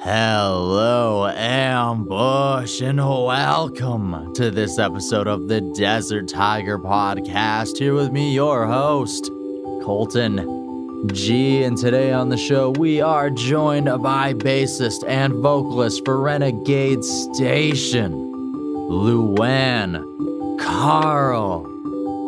Hello, Ambush, and welcome to this episode of the Desert Tiger Podcast. Here with me, your host, Colton G. And today on the show, we are joined by bassist and vocalist for Renegade Station, Luann Carl.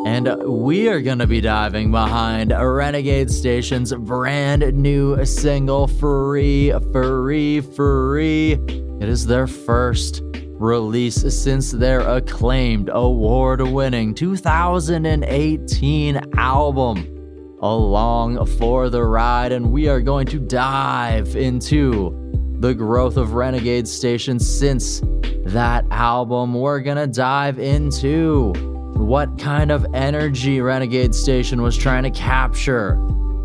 And we are going to be diving behind Renegade Station's brand new single, Free, Free, Free. It is their first release since their acclaimed award winning 2018 album, Along for the Ride. And we are going to dive into the growth of Renegade Station since that album. We're going to dive into what kind of energy Renegade Station was trying to capture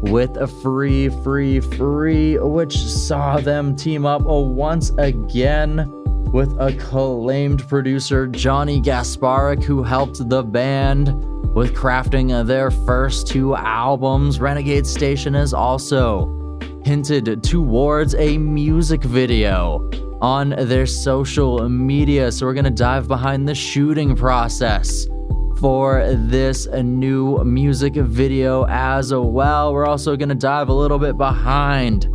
with a free, free, free, which saw them team up once again with acclaimed producer Johnny Gasparic, who helped the band with crafting their first two albums. Renegade Station has also hinted towards a music video on their social media. So we're going to dive behind the shooting process for this new music video as well. We're also going to dive a little bit behind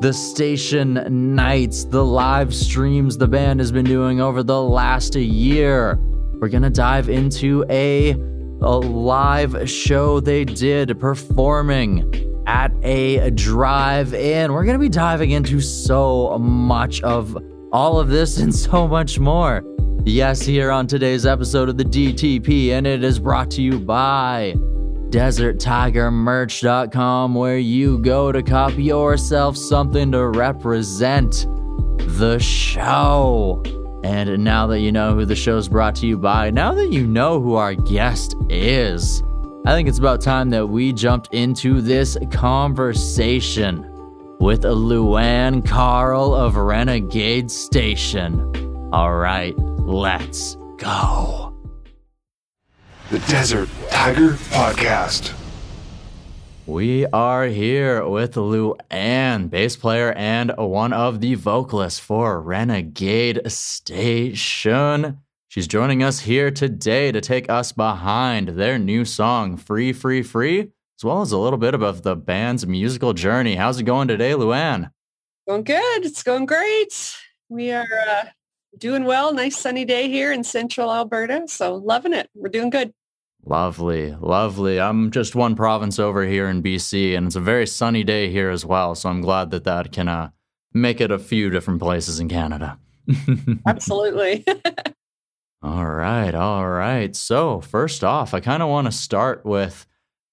the station nights, the live streams the band has been doing over the last year. We're going to dive into a, a live show they did performing at a drive in. We're going to be diving into so much of all of this and so much more. Yes, here on today's episode of the DTP, and it is brought to you by DesertTigerMerch.com, where you go to copy yourself something to represent the show. And now that you know who the show's brought to you by, now that you know who our guest is, I think it's about time that we jumped into this conversation with Luann Carl of Renegade Station. All right. Let's go. The Desert Tiger Podcast. We are here with Lou Ann, bass player and one of the vocalists for Renegade Station. She's joining us here today to take us behind their new song, Free, Free, Free, as well as a little bit about the band's musical journey. How's it going today, Luann? Going good. It's going great. We are uh, doing well. Nice sunny day here in central Alberta. So loving it. We're doing good. Lovely, lovely. I'm just one province over here in BC, and it's a very sunny day here as well. So I'm glad that that can uh, make it a few different places in Canada. Absolutely. all right, all right. So, first off, I kind of want to start with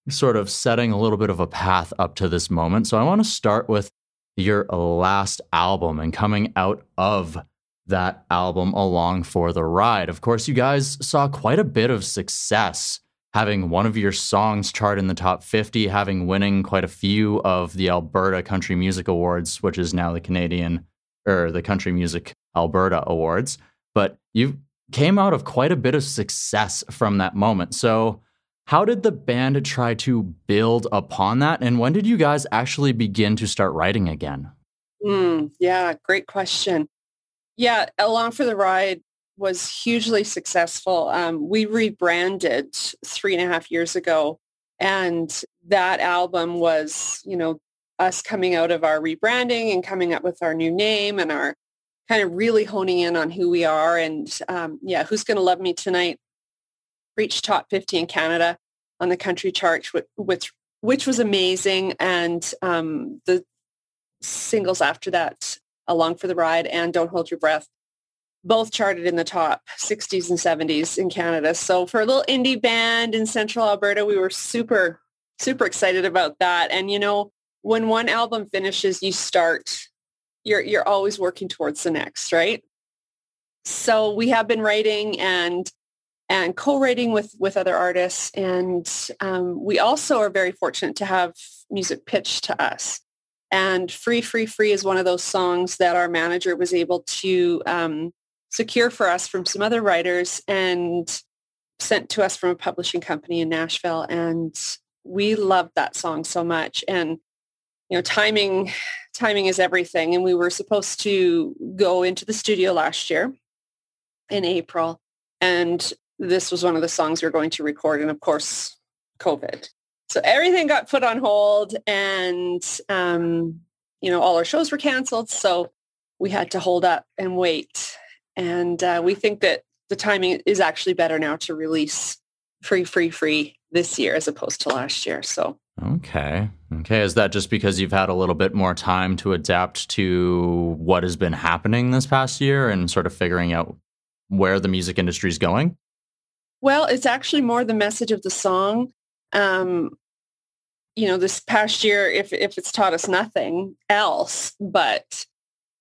sort of setting a little bit of a path up to this moment. So, I want to start with your last album and coming out of that album along for the ride. Of course, you guys saw quite a bit of success having one of your songs chart in the top 50, having winning quite a few of the Alberta Country Music Awards, which is now the Canadian or the Country Music Alberta Awards. But you came out of quite a bit of success from that moment. So, how did the band try to build upon that? And when did you guys actually begin to start writing again? Mm, yeah, great question. Yeah, Along for the Ride was hugely successful. Um, we rebranded three and a half years ago, and that album was, you know, us coming out of our rebranding and coming up with our new name and our kind of really honing in on who we are. And um, yeah, Who's Gonna Love Me Tonight reached top 50 in Canada on the country chart, which, which was amazing. And um, the singles after that Along for the Ride and Don't Hold Your Breath, both charted in the top 60s and 70s in Canada. So for a little indie band in central Alberta, we were super, super excited about that. And, you know, when one album finishes, you start, you're, you're always working towards the next, right? So we have been writing and and co-writing with with other artists and um, we also are very fortunate to have music pitched to us and Free, Free, Free is one of those songs that our manager was able to um, secure for us from some other writers and sent to us from a publishing company in Nashville. And we loved that song so much. And you know, timing, timing is everything. And we were supposed to go into the studio last year in April. And this was one of the songs we were going to record. And of course, COVID. So everything got put on hold and, um, you know, all our shows were canceled. So we had to hold up and wait. And uh, we think that the timing is actually better now to release free, free, free this year as opposed to last year. So Okay. Okay. Is that just because you've had a little bit more time to adapt to what has been happening this past year and sort of figuring out where the music industry is going? Well, it's actually more the message of the song. Um, you know, this past year, if if it's taught us nothing else, but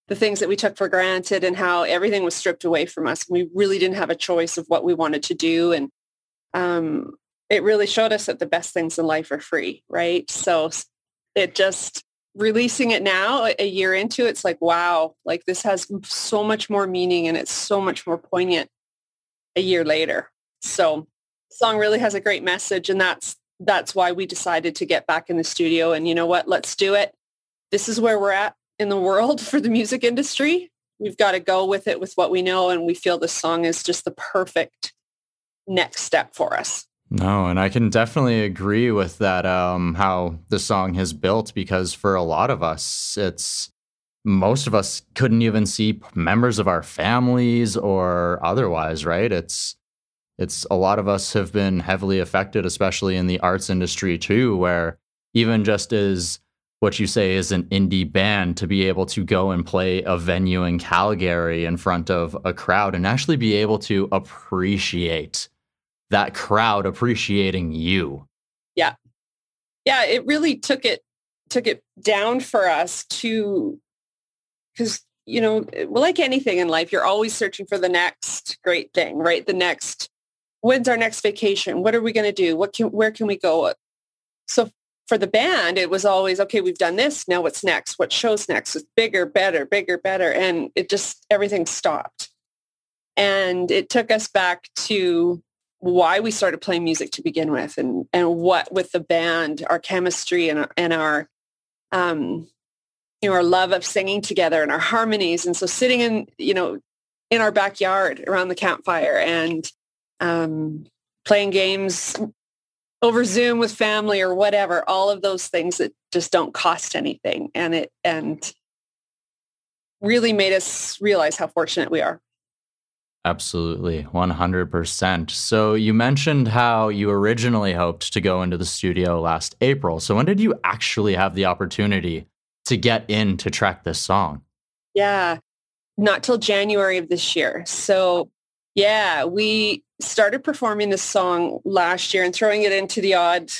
the things that we took for granted and how everything was stripped away from us, we really didn't have a choice of what we wanted to do, and um, it really showed us that the best things in life are free, right? So it just releasing it now a year into it's like wow like this has so much more meaning and it's so much more poignant a year later so song really has a great message and that's that's why we decided to get back in the studio and you know what let's do it this is where we're at in the world for the music industry we've got to go with it with what we know and we feel this song is just the perfect next step for us no, and I can definitely agree with that. Um, how the song has built because for a lot of us, it's most of us couldn't even see members of our families or otherwise, right? It's it's a lot of us have been heavily affected, especially in the arts industry too, where even just as what you say is an indie band to be able to go and play a venue in Calgary in front of a crowd and actually be able to appreciate that crowd appreciating you. Yeah. Yeah, it really took it took it down for us to cuz you know, like anything in life, you're always searching for the next great thing, right? The next when's our next vacation? What are we going to do? What can where can we go? So for the band, it was always, okay, we've done this. Now what's next? What shows next? It's bigger, better, bigger, better. And it just, everything stopped. And it took us back to why we started playing music to begin with and, and what with the band, our chemistry and, and our, um, you know, our love of singing together and our harmonies. And so sitting in, you know, in our backyard around the campfire and um, playing games over Zoom with family or whatever, all of those things that just don't cost anything. And it, and really made us realize how fortunate we are. Absolutely, 100%. So you mentioned how you originally hoped to go into the studio last April. So when did you actually have the opportunity to get in to track this song? Yeah, not till January of this year. So yeah, we started performing this song last year and throwing it into the odd.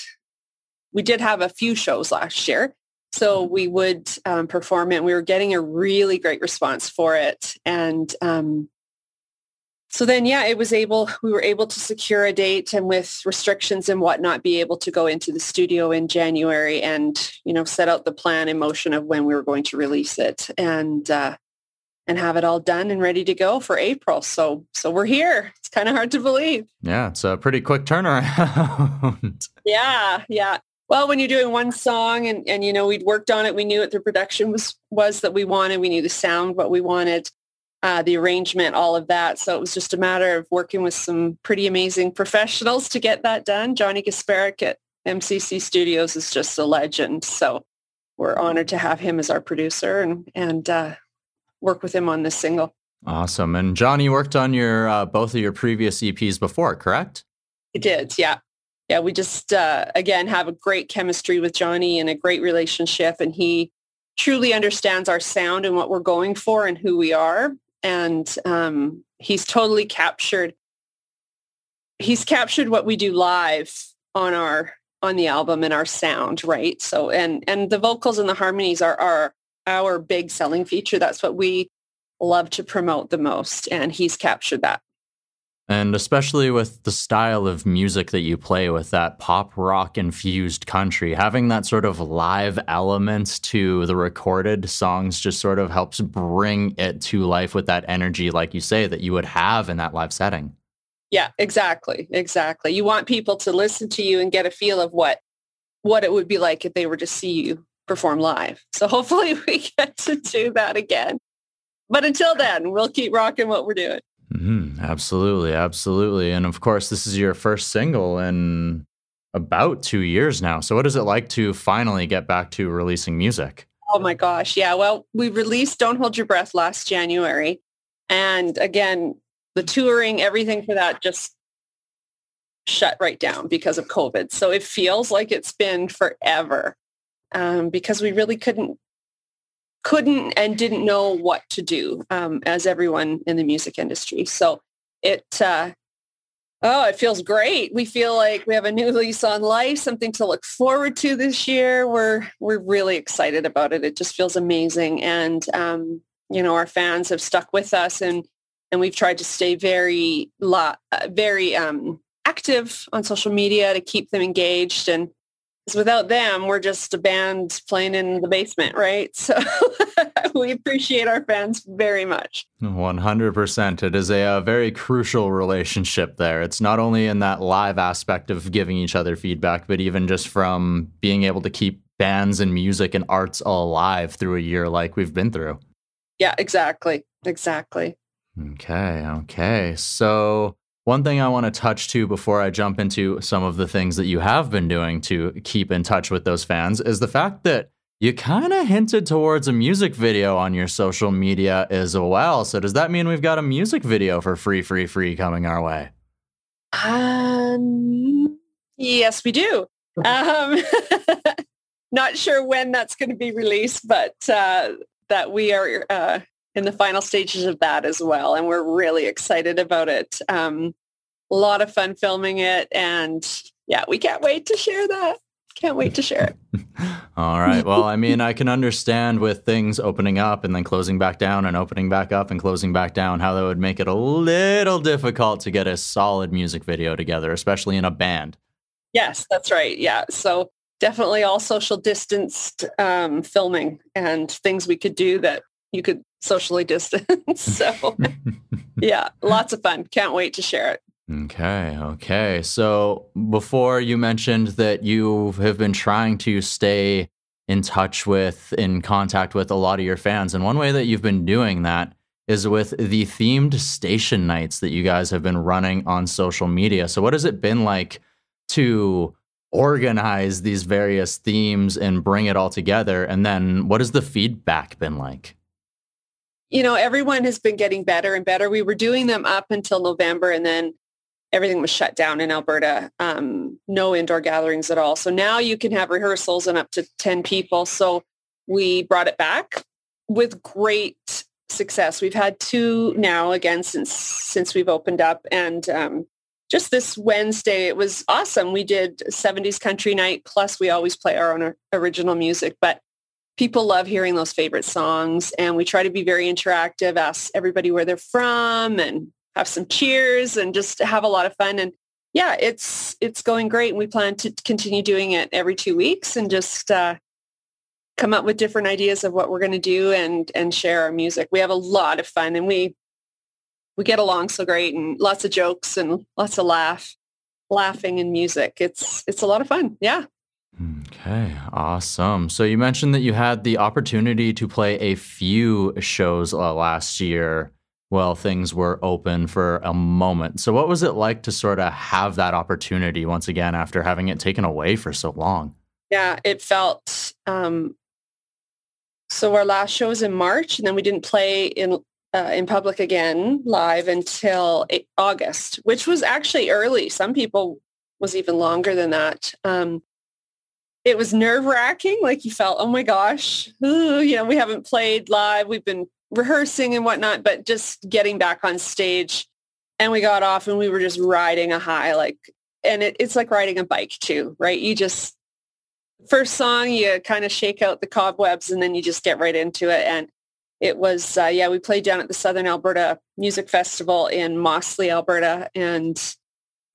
We did have a few shows last year. So we would um, perform it. And we were getting a really great response for it. And um, so then, yeah, it was able, we were able to secure a date and with restrictions and whatnot, be able to go into the studio in January and, you know, set out the plan in motion of when we were going to release it and, uh, and have it all done and ready to go for April. So, so we're here. It's kind of hard to believe. Yeah. It's a pretty quick turnaround. yeah. Yeah. Well, when you're doing one song and, and, you know, we'd worked on it, we knew what the production was, was that we wanted. We knew the sound, what we wanted uh, the arrangement, all of that. So it was just a matter of working with some pretty amazing professionals to get that done. Johnny Gasparic at MCC Studios is just a legend. So we're honored to have him as our producer and, and uh, work with him on this single. Awesome. And Johnny worked on your uh, both of your previous EPs before, correct? He did, yeah. Yeah, we just, uh, again, have a great chemistry with Johnny and a great relationship. And he truly understands our sound and what we're going for and who we are and um, he's totally captured he's captured what we do live on our on the album and our sound right so and and the vocals and the harmonies are are our big selling feature that's what we love to promote the most and he's captured that and especially with the style of music that you play with that pop rock infused country, having that sort of live element to the recorded songs just sort of helps bring it to life with that energy, like you say, that you would have in that live setting. Yeah, exactly. Exactly. You want people to listen to you and get a feel of what what it would be like if they were to see you perform live. So hopefully we get to do that again. But until then, we'll keep rocking what we're doing. Mm-hmm. Absolutely, absolutely. And of course, this is your first single in about two years now. So what is it like to finally get back to releasing music? Oh my gosh. Yeah. Well, we released Don't Hold Your Breath last January. And again, the touring, everything for that just shut right down because of COVID. So it feels like it's been forever um, because we really couldn't couldn't and didn't know what to do um, as everyone in the music industry. So it uh, Oh, it feels great. We feel like we have a new lease on life, something to look forward to this year. We're we're really excited about it. It just feels amazing, and um, you know, our fans have stuck with us, and and we've tried to stay very uh, very um, active on social media to keep them engaged and without them, we're just a band playing in the basement, right? So we appreciate our fans very much. 100%. It is a, a, very crucial relationship there. It's not only in that live aspect of giving each other feedback, but even just from being able to keep bands and music and arts alive through a year like we've been through. Yeah, exactly. Exactly. Okay. Okay. So one thing I want to touch to before I jump into some of the things that you have been doing to keep in touch with those fans is the fact that you kind of hinted towards a music video on your social media as well. So does that mean we've got a music video for Free Free Free coming our way? Um, yes, we do. um, not sure when that's going to be released, but uh, that we are uh, in the final stages of that as well. And we're really excited about it. Um, a lot of fun filming it. And yeah, we can't wait to share that. Can't wait to share it. All right. Well, I mean, I can understand with things opening up and then closing back down and opening back up and closing back down how that would make it a little difficult to get a solid music video together, especially in a band. Yes, that's right. Yeah. So definitely all social distanced um, filming and things we could do that you could socially distance. so yeah, lots of fun. Can't wait to share it. Okay, okay. So before you mentioned that you have been trying to stay in touch with, in contact with a lot of your fans. And one way that you've been doing that is with the themed station nights that you guys have been running on social media. So, what has it been like to organize these various themes and bring it all together? And then, what has the feedback been like? You know, everyone has been getting better and better. We were doing them up until November, and then everything was shut down in Alberta, um, no indoor gatherings at all. So now you can have rehearsals and up to 10 people. So we brought it back with great success. We've had two now again since since we've opened up and um, just this Wednesday, it was awesome. We did 70s country night, plus we always play our own original music, but people love hearing those favorite songs. And we try to be very interactive, ask everybody where they're from and have some cheers and just have a lot of fun. And yeah, it's it's going great. And we plan to continue doing it every two weeks and just uh, come up with different ideas of what we're going to do and and share our music. We have a lot of fun and we we get along so great and lots of jokes and lots of laugh, laughing and music. It's it's a lot of fun. Yeah. Okay, awesome. So you mentioned that you had the opportunity to play a few shows uh, last year while things were open for a moment. So, what was it like to sort of have that opportunity once again after having it taken away for so long? Yeah, it felt. Um, so our last show was in March, and then we didn't play in uh, in public again live until August, which was actually early. Some people was even longer than that. Um, it was nerve wracking. Like you felt, oh my gosh, ooh, you know, we haven't played live. We've been rehearsing and whatnot, but just getting back on stage and we got off and we were just riding a high, like, and it, it's like riding a bike too, right? You just, first song, you kind of shake out the cobwebs and then you just get right into it. And it was, uh, yeah, we played down at the Southern Alberta Music Festival in Mossleigh, Alberta. And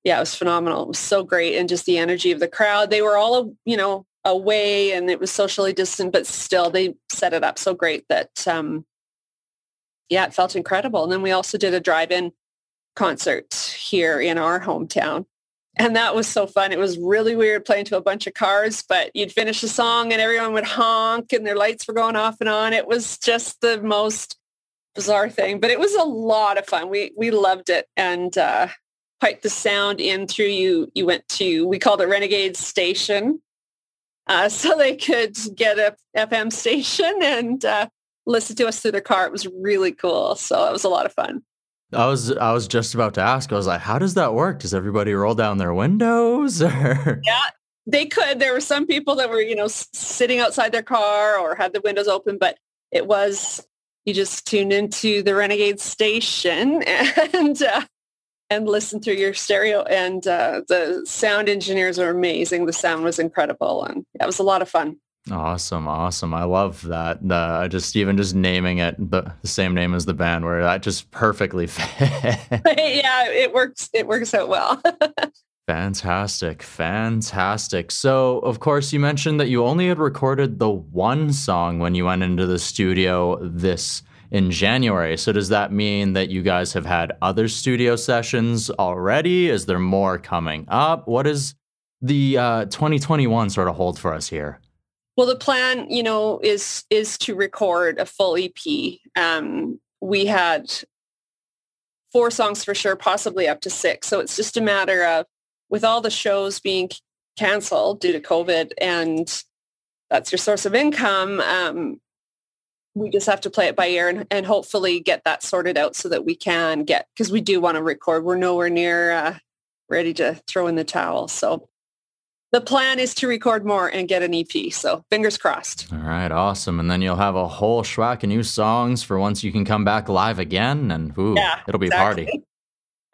yeah, it was phenomenal. It was so great. And just the energy of the crowd. They were all, you know, away and it was socially distant, but still they set it up so great that, um, yeah, it felt incredible. And then we also did a drive-in concert here in our hometown. And that was so fun. It was really weird playing to a bunch of cars, but you'd finish a song and everyone would honk and their lights were going off and on. It was just the most bizarre thing, but it was a lot of fun. We we loved it and uh, piped the sound in through you. You went to we called it Renegade Station, uh, so they could get a FM station and uh, listen to us through their car. It was really cool. So it was a lot of fun. I was I was just about to ask. I was like, how does that work? Does everybody roll down their windows? Or? Yeah, they could. There were some people that were, you know, sitting outside their car or had the windows open, but it was you just tune into the Renegade station and uh, and listen through your stereo. And uh, the sound engineers are amazing. The sound was incredible, and it was a lot of fun. Awesome, awesome. I love that. Uh, just even just naming it the, the, same name as the band, where that just perfectly fit. yeah, it works. It works out well. fantastic, fantastic. So, of course, you mentioned that you only had recorded the one song when you went into the studio this in January. So, does that mean that you guys have had other studio sessions already? Is there more coming up? What is the uh, 2021 sort of hold for us here? Well, the plan, you know, is is to record a full EP. Um, we had four songs for sure, possibly up to six. So it's just a matter of, with all the shows being canceled due to COVID, and that's your source of income. Um, we just have to play it by ear and, and hopefully get that sorted out so that we can get because we do want to record. We're nowhere near uh, ready to throw in the towel. So the plan is to record more and get an EP. So fingers crossed. All right, awesome. And then you'll have a whole schwack of new songs for once you can come back live again. And ooh, yeah, it'll be exactly. a party.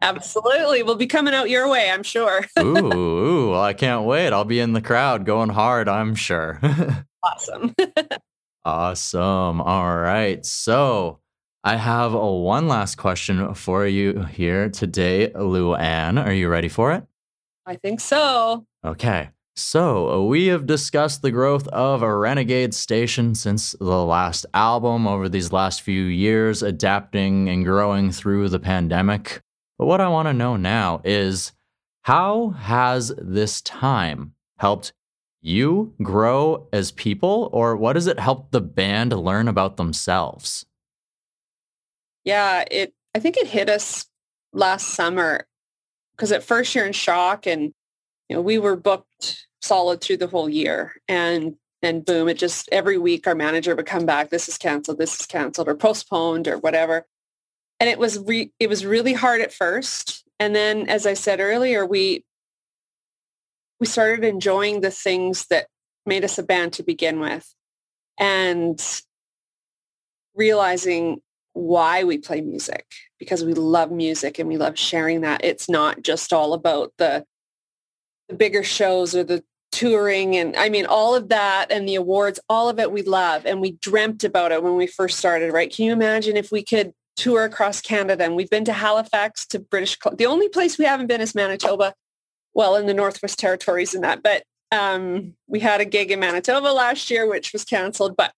Absolutely. We'll be coming out your way, I'm sure. ooh, ooh, I can't wait. I'll be in the crowd going hard, I'm sure. awesome. awesome. All right. So I have a one last question for you here today, Lou Ann. Are you ready for it? I think so. Okay. So, we have discussed the growth of a Renegade Station since the last album over these last few years, adapting and growing through the pandemic. But what I want to know now is how has this time helped you grow as people, or what does it help the band learn about themselves? Yeah, it. I think it hit us last summer because at first you're in shock and you know we were booked solid through the whole year and and boom it just every week our manager would come back this is canceled this is canceled or postponed or whatever and it was re- it was really hard at first and then as i said earlier we we started enjoying the things that made us a band to begin with and realizing why we play music because we love music and we love sharing that. It's not just all about the, the bigger shows or the touring and I mean all of that and the awards, all of it we love and we dreamt about it when we first started, right? Can you imagine if we could tour across Canada and we've been to Halifax to British The only place we haven't been is Manitoba. Well, in the Northwest Territories and that, but um, we had a gig in Manitoba last year, which was canceled, but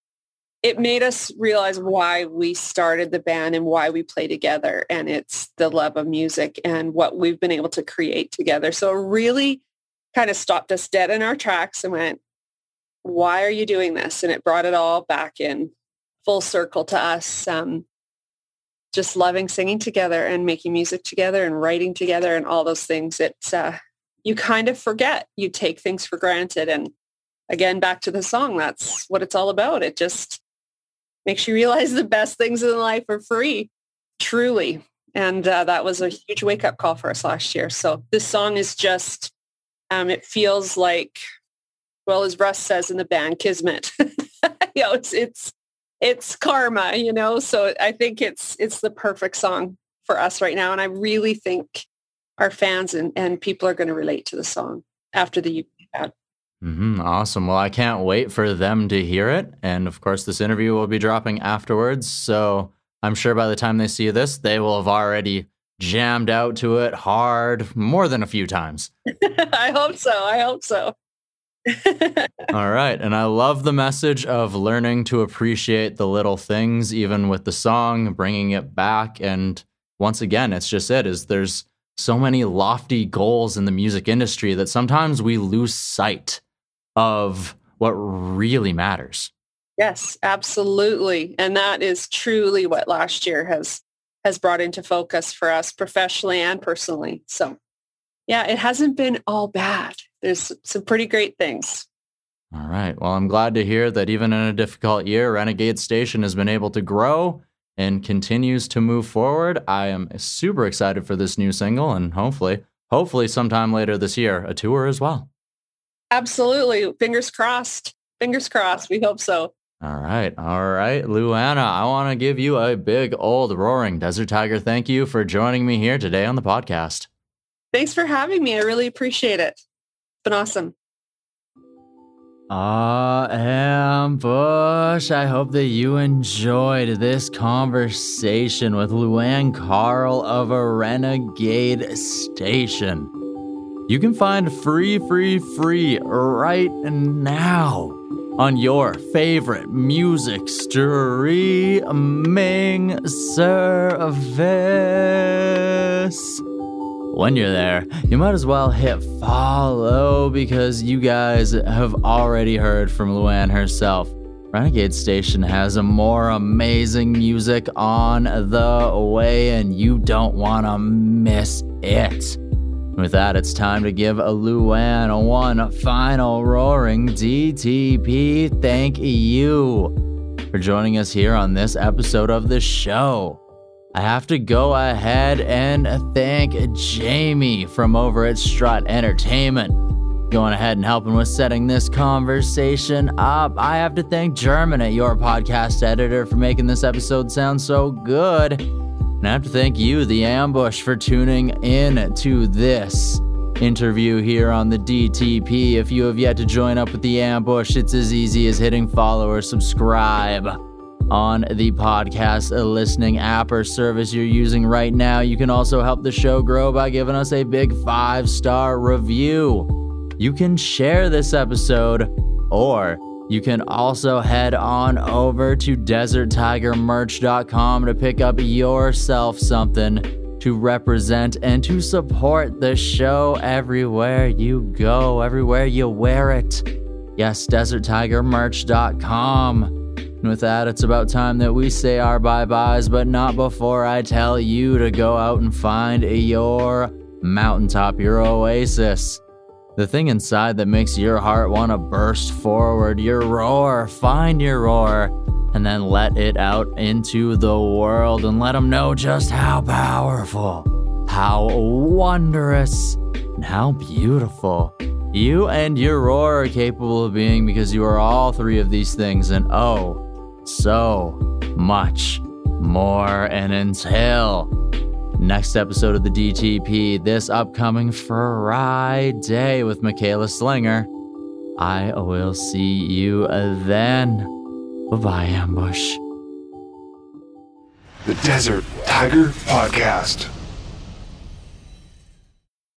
it made us realize why we started the band and why we play together. And it's the love of music and what we've been able to create together. So it really kind of stopped us dead in our tracks and went, why are you doing this? And it brought it all back in full circle to us. Um, just loving singing together and making music together and writing together and all those things. It's, uh, you kind of forget, you take things for granted. And again, back to the song, that's what it's all about. It just makes you realize the best things in life are free, truly. And uh, that was a huge wake up call for us last year. So this song is just, um, it feels like, well, as Russ says in the band, kismet. you know, it's, it's, it's karma, you know? So I think it's, it's the perfect song for us right now. And I really think our fans and, and people are going to relate to the song after the you've. Mm-hmm, awesome. Well, I can't wait for them to hear it. And of course, this interview will be dropping afterwards. So I'm sure by the time they see this, they will have already jammed out to it hard more than a few times. I hope so. I hope so. All right. And I love the message of learning to appreciate the little things, even with the song, bringing it back. And once again, it's just it is there's so many lofty goals in the music industry that sometimes we lose sight of what really matters. Yes, absolutely. And that is truly what last year has has brought into focus for us professionally and personally. So yeah, it hasn't been all bad. There's some pretty great things. All right. Well, I'm glad to hear that even in a difficult year, Renegade Station has been able to grow and continues to move forward. I am super excited for this new single and hopefully, hopefully sometime later this year, a tour as well. Absolutely. Fingers crossed. Fingers crossed. We hope so. All right. All right. Luana, I want to give you a big old roaring desert tiger thank you for joining me here today on the podcast. Thanks for having me. I really appreciate it. It's been awesome. Ah, Ambush. I hope that you enjoyed this conversation with Luann Carl of a Renegade Station. You can find free, free, free right now on your favorite music streaming service when you're there, you might as well hit follow because you guys have already heard from Luann herself. Renegade Station has more amazing music on the way, and you don't want to miss it. With that, it's time to give a Luann one final roaring DTP. Thank you for joining us here on this episode of the show. I have to go ahead and thank Jamie from over at Strut Entertainment. Going ahead and helping with setting this conversation up. I have to thank German at your podcast editor for making this episode sound so good. And I have to thank you, The Ambush, for tuning in to this interview here on the DTP. If you have yet to join up with The Ambush, it's as easy as hitting follow or subscribe on the podcast listening app or service you're using right now. You can also help the show grow by giving us a big five star review. You can share this episode, or you can also head on over to deserttigermerch.com to pick up yourself something to represent and to support the show everywhere you go, everywhere you wear it. Yes, deserttigermerch.com. And with that, it's about time that we say our bye byes, but not before I tell you to go out and find your mountaintop, your oasis. The thing inside that makes your heart want to burst forward, your roar. Find your roar and then let it out into the world and let them know just how powerful, how wondrous, and how beautiful you and your roar are capable of being because you are all three of these things. And oh, so much more. And until next episode of the DTP, this upcoming Friday with Michaela Slinger, I will see you then. Bye bye, Ambush. The Desert Tiger Podcast.